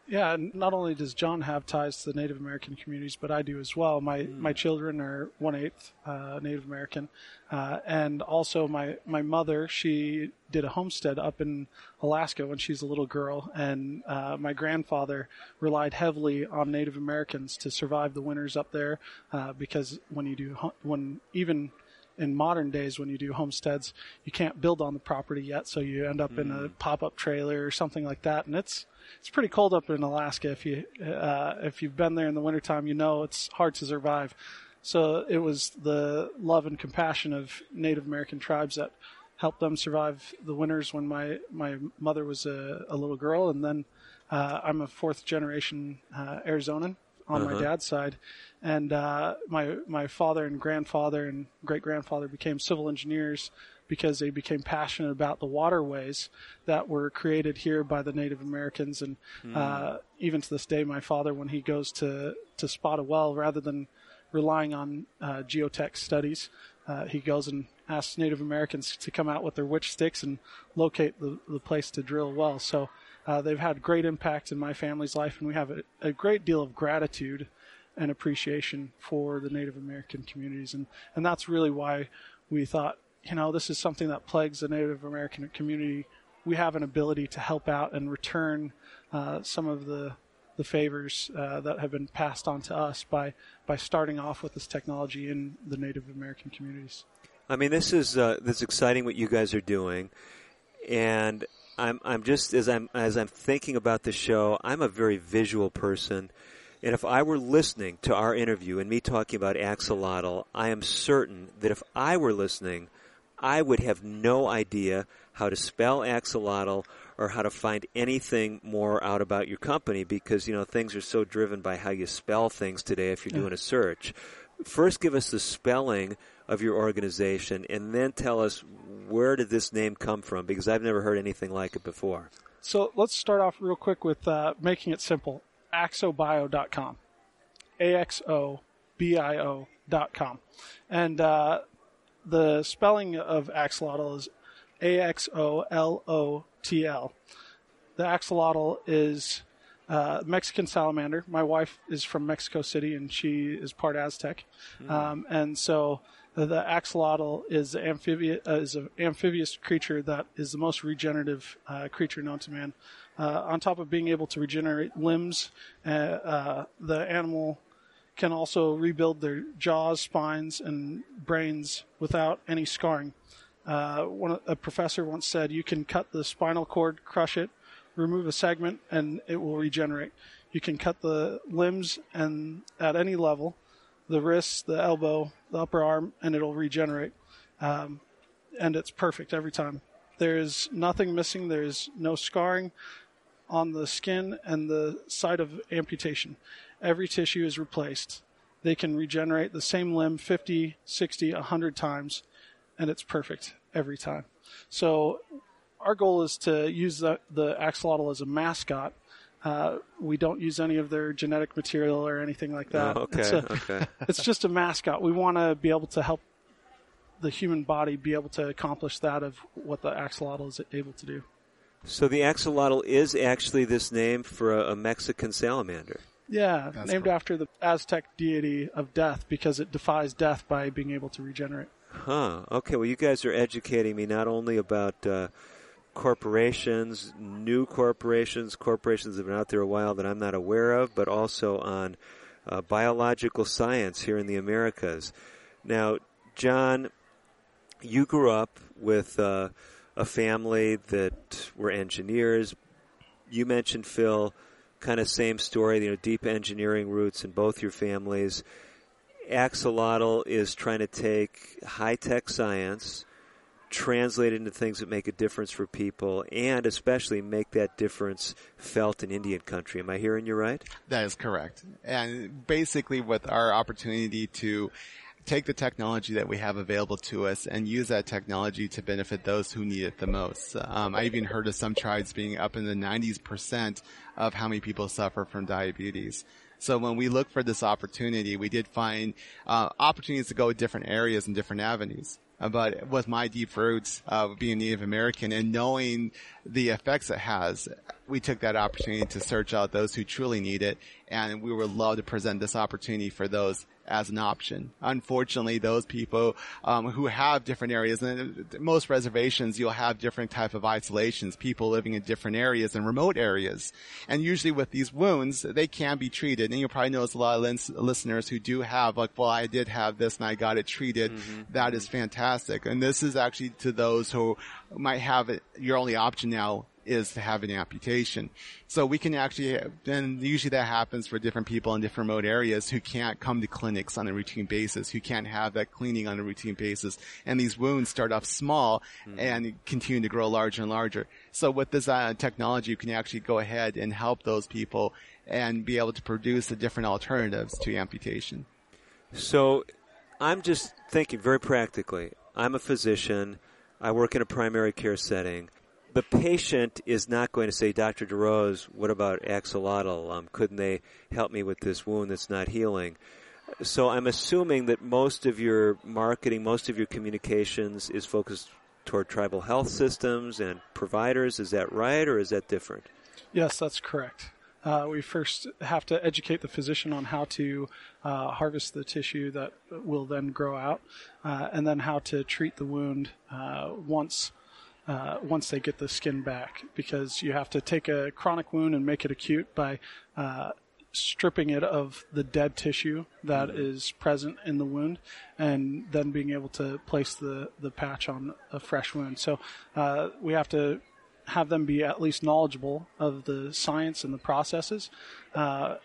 Speaker 11: Yeah, and not only does John have ties to the Native American communities, but I do as well. My my children are one eighth uh, Native American, uh, and also my my mother she did a homestead up in Alaska when she was a little girl, and uh, my grandfather relied heavily on Native Americans to survive the winters up there, uh, because when you do when even in modern days when you do homesteads you can't build on the property yet so you end up in a pop-up trailer or something like that and it's it's pretty cold up in Alaska. If you uh, if you've been there in the wintertime you know it's hard to survive. So it was the love and compassion of Native American tribes that helped them survive the winters when my my mother was a, a little girl. And then uh, I'm a fourth generation uh, Arizonan on my
Speaker 1: Uh-huh.
Speaker 11: dad's side, and uh, my my father and grandfather and great grandfather became civil engineers because they became passionate about the waterways that were created here by the Native Americans, and uh, even to this day, my father, when he goes to to spot a well, rather than relying on uh, geotech studies, uh, he goes and asks Native Americans to come out with their witch sticks and locate the, the place to drill a well. So uh, they've had great impact in my family's life, and we have a, a great deal of gratitude and appreciation for the Native American communities, and and that's really why we thought, you know, this is something that plagues the Native American community. We have an ability to help out and return uh, some of the the favors uh, that have been passed on to us by by starting off with this technology in the Native American communities.
Speaker 1: I mean, this is uh, this is exciting what you guys are doing, and I'm I'm just as I'm as I'm thinking about the show, I'm a very visual person, and if I were listening to our interview and me talking about axolotl, I am certain that if I were listening, I would have no idea how to spell axolotl or how to find anything more out about your company because you know things are so driven by how you spell things today if you're
Speaker 11: Yeah.
Speaker 1: doing a search. First give us the spelling of your organization and then tell us where did this name come from because I've never heard anything like it before.
Speaker 11: So let's start off real quick with uh, making it simple. Axobio.com. A-X-O-B-I-O.com. And uh, the spelling of axolotl is A-X-O-L-O-T-L. The axolotl is uh, Mexican salamander. My wife is from Mexico City and she is part Aztec. Um, and so the, the axolotl is amphibious, uh, is an amphibious creature that is the most regenerative uh, creature known to man. Uh, on top of being able to regenerate limbs, uh, uh, the animal can also rebuild their jaws, spines, and brains without any scarring. Uh, one, a professor once said, "You can cut the spinal cord, crush it, remove a segment, and it will regenerate. You can cut the limbs and at any level, the wrist, the elbow, the upper arm, and it'll regenerate. Um, and it's perfect every time. There is nothing missing. There is no scarring on the skin and the site of amputation. Every tissue is replaced. They can regenerate the same limb 50, 60, 100 times, and it's perfect every time. So our goal is to use the, the axolotl as a mascot. Uh, we don't use any of their genetic material or anything like that.
Speaker 1: Oh, okay,
Speaker 11: It's, a-
Speaker 1: okay.
Speaker 11: it's just a mascot. We want to be able to help the human body be able to accomplish that of what the axolotl is able to do.
Speaker 1: So the axolotl is actually this name for a, a Mexican salamander.
Speaker 11: Yeah,
Speaker 1: That's
Speaker 11: named after the Aztec deity of death because it defies death by being able to regenerate.
Speaker 1: Huh. Okay. Well, you guys are educating me not only about uh, corporations, new corporations, corporations that have been out there a while that I'm not aware of, but also on uh, biological science here in the Americas. Now, John, you grew up with uh, a family that were engineers. You mentioned Phil, kind of same story. You know, deep engineering roots in both your families. Axolotl is trying to take high tech science, translate it into things that make a difference for people, and especially make that difference felt in Indian country. Am I hearing you right?
Speaker 12: That is correct. And basically with our opportunity to take the technology that we have available to us and use that technology to benefit those who need it the most. Um, I even heard of some tribes being up in the 90s percent of how many people suffer from diabetes. So when we look for this opportunity, we did find uh, opportunities to go different areas and different avenues. Uh, But with my deep roots of being Native American and knowing the effects it has, we took that opportunity to search out those who truly need it, and we would love to present this opportunity for those as an option. Unfortunately, those people um, who have different areas, and most reservations, you'll have different type of isolations, people living in different areas and remote areas. And usually with these wounds, they can be treated. And you'll probably notice a lot of lis- listeners who do have, like, well, I did have this and I got it treated. That is fantastic. And this is actually to those who might have it, your only option now is to have an amputation. So we can actually, and usually that happens for different people in different remote areas who can't come to clinics on a routine basis, who can't have that cleaning on a routine basis. And these wounds start off small and continue to grow larger and larger. So with this uh, technology, you can actually go ahead and help those people and be able to produce the different alternatives to amputation.
Speaker 1: So I'm just thinking very practically. I'm a physician. I work in a primary care setting. The patient is not going to say, Dr. DeRose, what about axolotl? Um, couldn't they help me with this wound that's not healing? So I'm assuming that most of your marketing, most of your communications is focused toward tribal health systems and providers. Is that right or is that different?
Speaker 11: Yes, that's correct. Uh, we first have to educate the physician on how to uh, harvest the tissue that will then grow out, uh, and then how to treat the wound uh, once uh, once they get the skin back. Because you have to take a chronic wound and make it acute by uh, stripping it of the dead tissue that is present in the wound, and then being able to place the the patch on a fresh wound. So uh, we have to have them be at least knowledgeable of the science and the processes. Uh,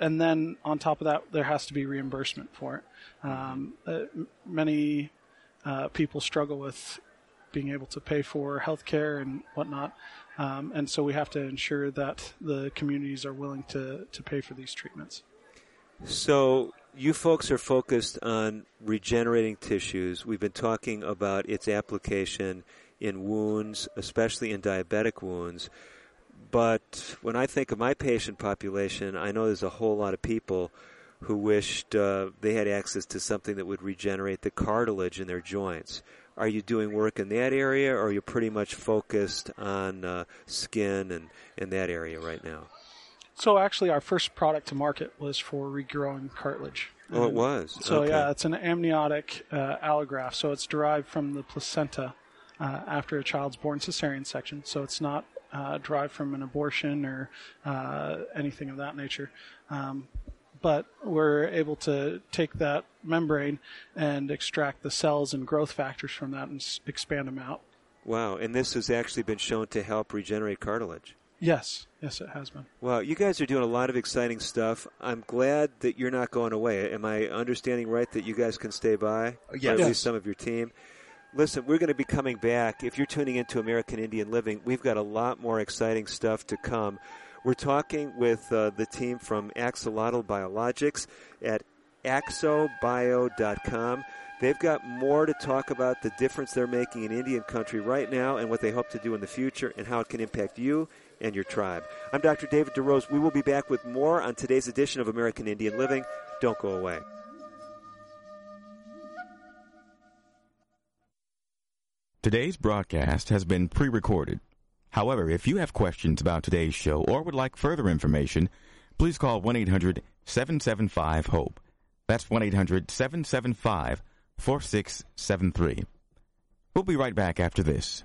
Speaker 11: and then on top of that, there has to be reimbursement for it. Um, uh, many uh, people struggle with being able to pay for health care and whatnot. Um, and so we have to ensure that the communities are willing to, to pay for these treatments.
Speaker 1: So you folks are focused on regenerating tissues. We've been talking about its application in wounds, especially in diabetic wounds. But when I think of my patient population, I know there's a whole lot of people who wished uh, they had access to something that would regenerate the cartilage in their joints. Are you doing work in that area, or are you pretty much focused on uh, skin and in that area right now?
Speaker 11: So actually, our first product to market was for regrowing cartilage.
Speaker 1: Oh, it was?
Speaker 11: So
Speaker 1: Okay.
Speaker 11: yeah, it's an amniotic uh, allograft. So it's derived from the placenta uh, after a child's born cesarean section. So it's not uh, derived from an abortion or uh, anything of that nature. Um, but we're able to take that membrane and extract the cells and growth factors from that and s- expand them out.
Speaker 1: Wow, and this has actually been shown to help regenerate cartilage.
Speaker 11: Yes, yes, it has been.
Speaker 1: Well, you guys are doing a lot of exciting stuff. I'm glad that you're not going away. Am I understanding right that you guys can stay by?
Speaker 12: Yes.
Speaker 1: Or at
Speaker 12: Yes.
Speaker 1: least some of your team. Listen, we're going to be coming back. If you're tuning into American Indian Living, we've got a lot more exciting stuff to come. We're talking with uh, the team from Axolotl Biologics at axobio.com. They've got more to talk about the difference they're making in Indian country right now and what they hope to do in the future and how it can impact you and your tribe. I'm Dr. David DeRose. We will be back with more on today's edition of American Indian Living. Don't go away.
Speaker 4: Today's broadcast has been pre recorded. However, if you have questions about today's show or would like further information, please call 1 800 775 HOPE. That's 1 800 775 4673. We'll be right back after this.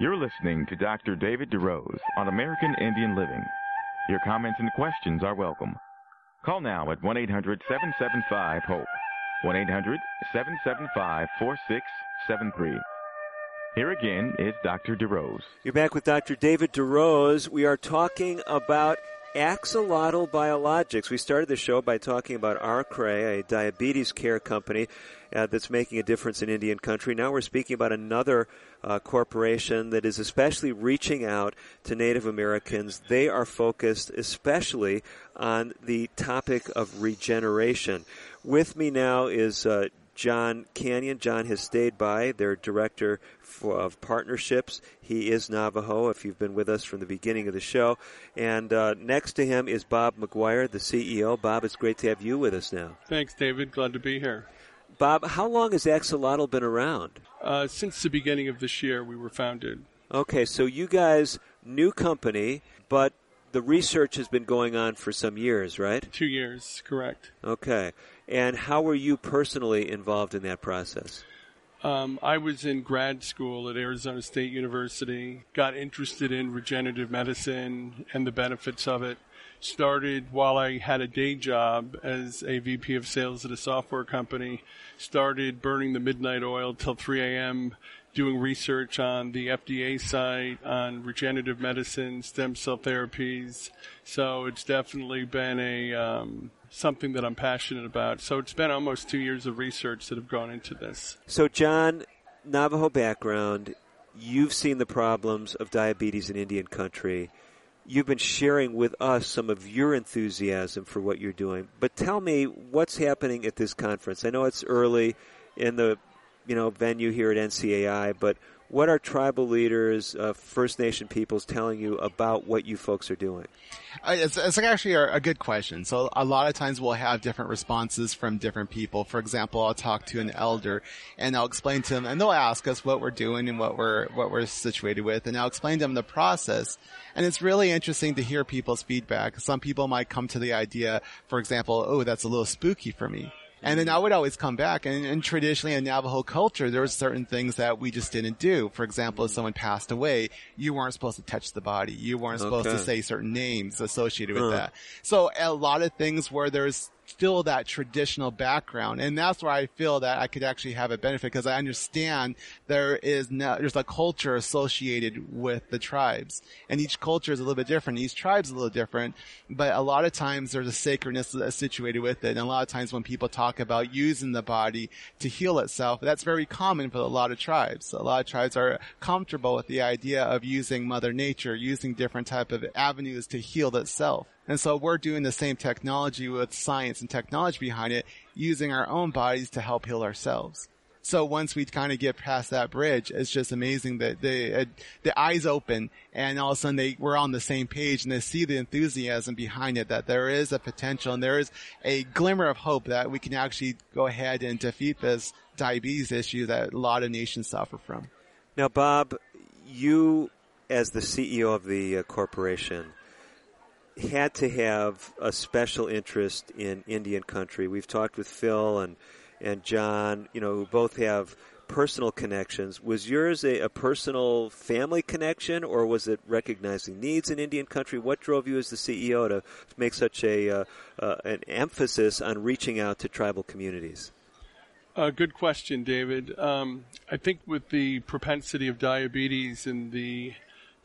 Speaker 4: You're listening to Dr. David DeRose on American Indian Living. Your comments and questions are welcome. Call now at 1 800 775 HOPE. 1 800 775 4673. Here again is Dr. DeRose.
Speaker 1: You're back with Dr. David DeRose. We are talking about Axolotl Biologics. We started the show by talking about Arkray, a diabetes care company uh, that's making a difference in Indian country. Now we're speaking about another uh, corporation that is especially reaching out to Native Americans. They are focused especially on the topic of regeneration. With me now is uh, John Canyon. John has stayed by, their director for, of partnerships. He is Navajo, if you've been with us from the beginning of the show. And uh, next to him is Bob McGuire, the CEO. Bob, it's great to have you with us now.
Speaker 13: Thanks, David. Glad to be here.
Speaker 1: Bob, how long has Axolotl been around?
Speaker 13: Uh, since the beginning of this year, we were founded.
Speaker 1: Okay, so you guys, new company, but the research has been going on for some years, right?
Speaker 13: Two years, correct.
Speaker 1: Okay. And how were you personally involved in that process?
Speaker 13: Um, I was in grad school at Arizona State University, got interested in regenerative medicine and the benefits of it. Started while I had a day job as a VP of sales at a software company. Started burning the midnight oil till 3 a.m., doing research on the FDA site on regenerative medicine, stem cell therapies. So it's definitely been a um, something that I'm passionate about. So it's been almost two years of research that have gone into this.
Speaker 1: So, John, Navajo background, you've seen the problems of diabetes in Indian country. You've been sharing with us some of your enthusiasm for what you're doing. But tell me what's happening at this conference. I know it's early in the you know venue here at NCAI, but what are tribal leaders, uh, First Nation peoples telling you about what you folks are doing?
Speaker 12: Uh, it's, it's actually a, a, good question. So a lot of times we'll have different responses from different people. For example, I'll talk to an elder and I'll explain to them and they'll ask us what we're doing and what we're, what we're situated with. And I'll explain to them the process. And it's really interesting to hear people's feedback. Some people might come to the idea, for example, oh, that's a little spooky for me. And then I would always come back. And, and, traditionally in Navajo culture, there were certain things that we just didn't do. For example, if someone passed away, you weren't supposed to touch the body. You weren't supposed to say certain names associated with huh. that. So a lot of things where there's still that traditional background. And that's where I feel that I could actually have a benefit because I understand there is no, there's a culture associated with the tribes and each culture is a little bit different. Each tribe's a little different, but a lot of times there's a sacredness that's situated with it. And a lot of times when people talk about using the body to heal itself, that's very common for a lot of tribes. A lot of tribes are comfortable with the idea of using mother nature, using different type of avenues to heal itself. And so we're doing the same technology with science and technology behind it, using our own bodies to help heal ourselves. So once we kind of get past that bridge, it's just amazing that the uh, the eyes open and all of a sudden they we're on the same page and they see the enthusiasm behind it that there is a potential and there is a glimmer of hope that we can actually go ahead and defeat this diabetes issue that a lot of nations suffer from.
Speaker 1: Now, Bob, you as the CEO of the uh, corporation had to have a special interest in Indian country. We've talked with Phil and and John, you know, who both have personal connections. Was yours a, a, personal family connection, or was it recognizing needs in Indian country? What drove you as the CEO to make such a uh, uh, an emphasis on reaching out to tribal communities?
Speaker 13: Uh, good question, David. Um, I think with the propensity of diabetes and the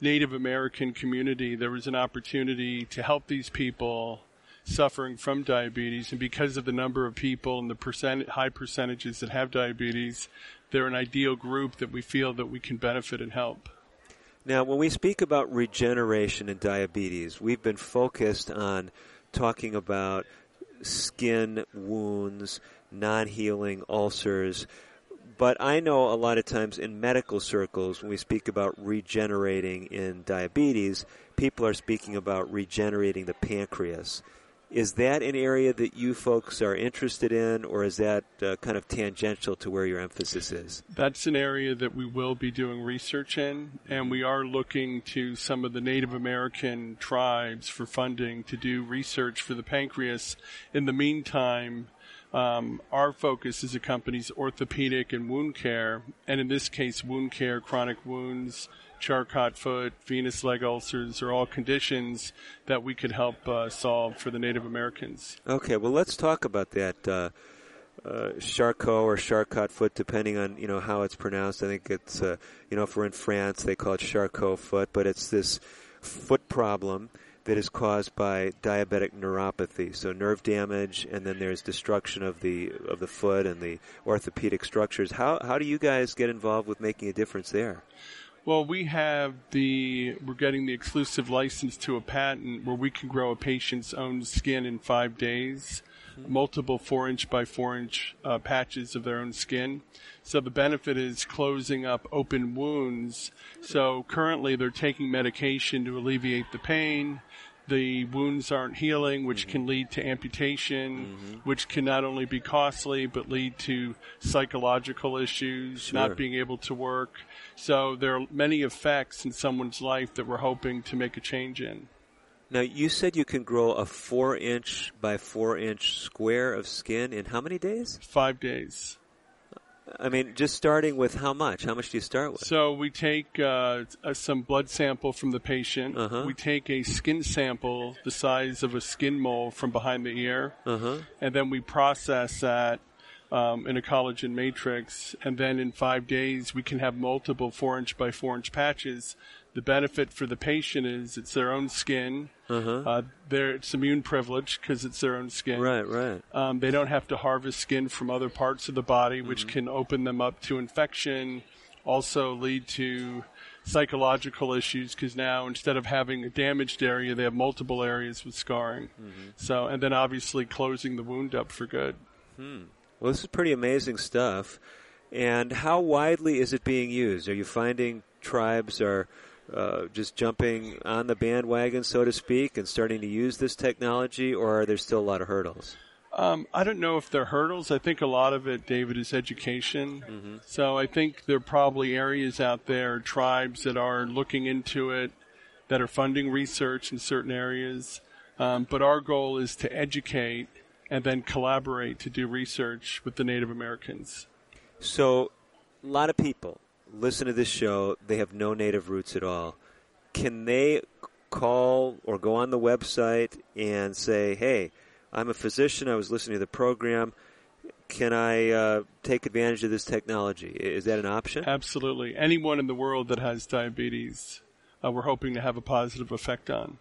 Speaker 13: Native American community, there was an opportunity to help these people suffering from diabetes. And because of the number of people and the percent, high percentages that have diabetes, they're an ideal group that we feel that we can benefit and help.
Speaker 1: Now, when we speak about regeneration in diabetes, we've been focused on talking about skin wounds, non healing ulcers. But I know a lot of times in medical circles, when we speak about regenerating in diabetes, people are speaking about regenerating the pancreas. Is that an area that you folks are interested in, or is that uh, kind of tangential to where your emphasis is?
Speaker 13: That's an area that we will be doing research in, and we are looking to some of the Native American tribes for funding to do research for the pancreas. In the meantime, um, our focus as a company's orthopedic and wound care, and in this case, wound care, chronic wounds, Charcot foot, venous leg ulcers are all conditions that we could help uh, solve for the Native Americans.
Speaker 1: Okay, well, let's talk about that. Uh, uh, Charcot or Charcot foot, depending on you know how it's pronounced. I think it's uh, you know if we're in France, they call it Charcot foot, but it's this foot problem that is caused by diabetic neuropathy. So nerve damage, and then there's destruction of the of the foot and the orthopedic structures. How how do you guys get involved with making a difference there?
Speaker 13: Well, we have the we're getting the exclusive license to a patent where we can grow a patient's own skin in five days, multiple four inch by four inch uh, patches of their own skin. So the benefit is closing up open wounds. So currently they're taking medication to alleviate the pain the wounds aren't healing, which mm-hmm. can lead to amputation, mm-hmm. which can not only be costly but lead to psychological issues, sure. not being able to work. So there are many effects in someone's life that we're hoping to make a change in.
Speaker 1: Now, you said you can grow a four inch by four inch square of skin in how many days?
Speaker 13: Five days.
Speaker 1: I mean, just starting with how much? How much do you start with?
Speaker 13: So we take uh, some blood sample from the patient. Uh-huh. We take a skin sample the size of a skin mole from behind the ear, uh-huh. and then we process that um, in a collagen matrix. And then in five days, we can have multiple four inch by four inch patches the benefit for the patient is it's their own skin. Uh-huh. Uh, it's immune privilege because it's their own skin.
Speaker 1: Right, right.
Speaker 13: Um, they don't have to harvest skin from other parts of the body, which mm-hmm. can open them up to infection also lead to psychological issues because now instead of having a damaged area, they have multiple areas with scarring.
Speaker 1: Mm-hmm.
Speaker 13: So, and then obviously closing the wound up for good.
Speaker 1: Hmm. Well, this is pretty amazing stuff. And how widely is it being used? Are you finding tribes are uh, just jumping on the bandwagon, so to speak, and starting to use this technology, or are there still a lot of hurdles?
Speaker 13: Um, I don't know if they're hurdles. I think a lot of it, David, is education. Mm-hmm. So I think there are probably areas out there, tribes that are looking into it, that are funding research in certain areas. Um, but our goal is to educate and then collaborate to do research with the Native Americans.
Speaker 1: So, a lot of people listen to this show, they have no native roots at all. Can they call or go on the website and say, hey, I'm a physician, I was listening to the program. Can I uh, take advantage of this technology? Is that an option?
Speaker 13: Absolutely. Anyone in the world that has diabetes, uh, we're hoping to have a positive effect on.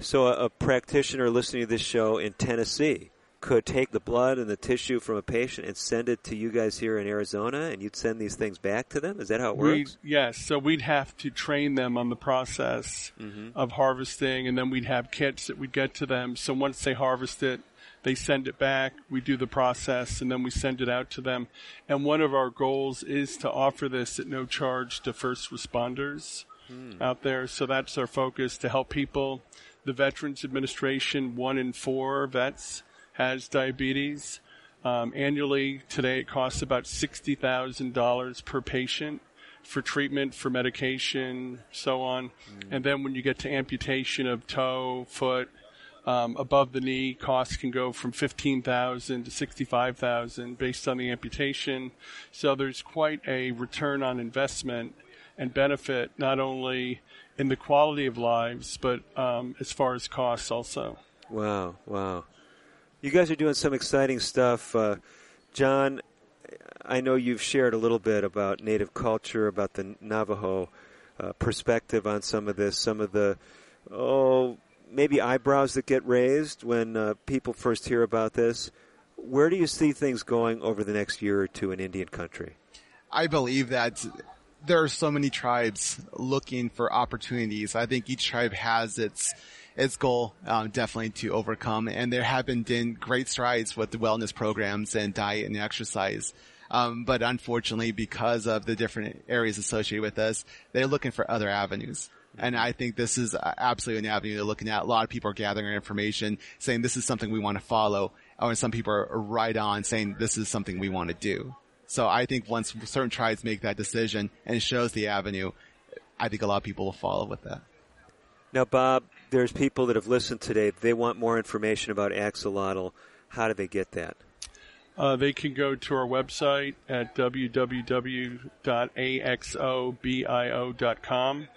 Speaker 1: So, a, a practitioner listening to this show in Tennessee could take the blood and the tissue from a patient and send it to you guys here in Arizona, and you'd send these things back to them. Is that how it works?
Speaker 13: We'd, yes. So we'd have to train them on the process
Speaker 1: mm-hmm.
Speaker 13: of harvesting, and then we'd have kits that we'd get to them. So once they harvest it, they send it back. We do the process, and then we send it out to them. And one of our goals is to offer this at no charge to first responders
Speaker 1: Hmm.
Speaker 13: out there. So that's our focus to help people. The Veterans Administration, one in four vets has diabetes. Um, annually, today it costs about $60,000 per patient for treatment, for medication, so on. And then when you get to amputation of toe, foot, um, above the knee, costs can go from 15,000 to 65,000 based on the amputation. So there's quite a return on investment and benefit not only in the quality of lives, but um, as far as costs also.
Speaker 1: Wow, wow. You guys are doing some exciting stuff. Uh, John, I know you've shared a little bit about Native culture, about the Navajo uh, perspective on some of this, some of the, oh, maybe eyebrows that get raised when uh, people first hear about this. Where do you see things going over the next year or two in Indian country?
Speaker 12: I believe that there are so many tribes looking for opportunities. I think each tribe has its its goal um, definitely to overcome, and there have been great strides with the wellness programs and diet and exercise. Um, but unfortunately, because of the different areas associated with us, they're looking for other avenues. And I think this is absolutely an avenue they're looking at. A lot of people are gathering information, saying this is something we want to follow, or some people are right on saying this is something we want to do. So I think once certain tribes make that decision and shows the avenue, I think a lot of people will follow with that.
Speaker 1: Now, Bob, there's people that have listened today. They want more information about axolotl. How do they get that?
Speaker 13: Uh, they can go to our website at www.axobio.com.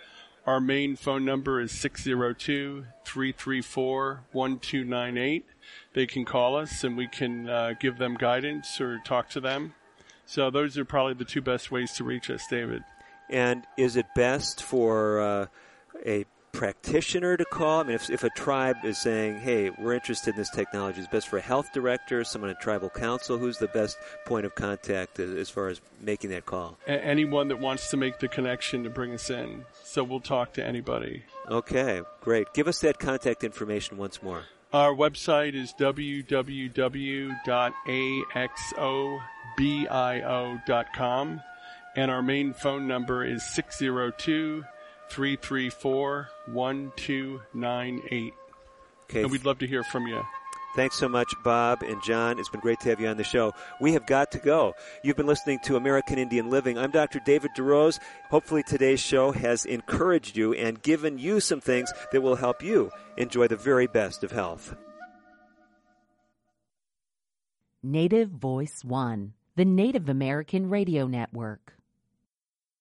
Speaker 13: Our main phone number is 602 334 1298. They can call us and we can uh, give them guidance or talk to them. So, those are probably the two best ways to reach us, David.
Speaker 1: And is it best for uh, a practitioner to call? I mean, if, if a tribe is saying, hey, we're interested in this technology, is best for a health director, someone in tribal council? Who's the best point of contact as far as making that call?
Speaker 13: A- anyone that wants to make the connection to bring us in. So we'll talk to anybody.
Speaker 1: Okay, great. Give us that contact information once more.
Speaker 13: Our website is www.axobio.com and our main phone number is 602 334 1298.
Speaker 1: Okay.
Speaker 13: And we'd love to hear from you.
Speaker 1: Thanks so much, Bob and John. It's been great to have you on the show. We have got to go. You've been listening to American Indian Living. I'm Dr. David DeRose. Hopefully, today's show has encouraged you and given you some things that will help you enjoy the very best of health.
Speaker 14: Native Voice One, the Native American Radio Network.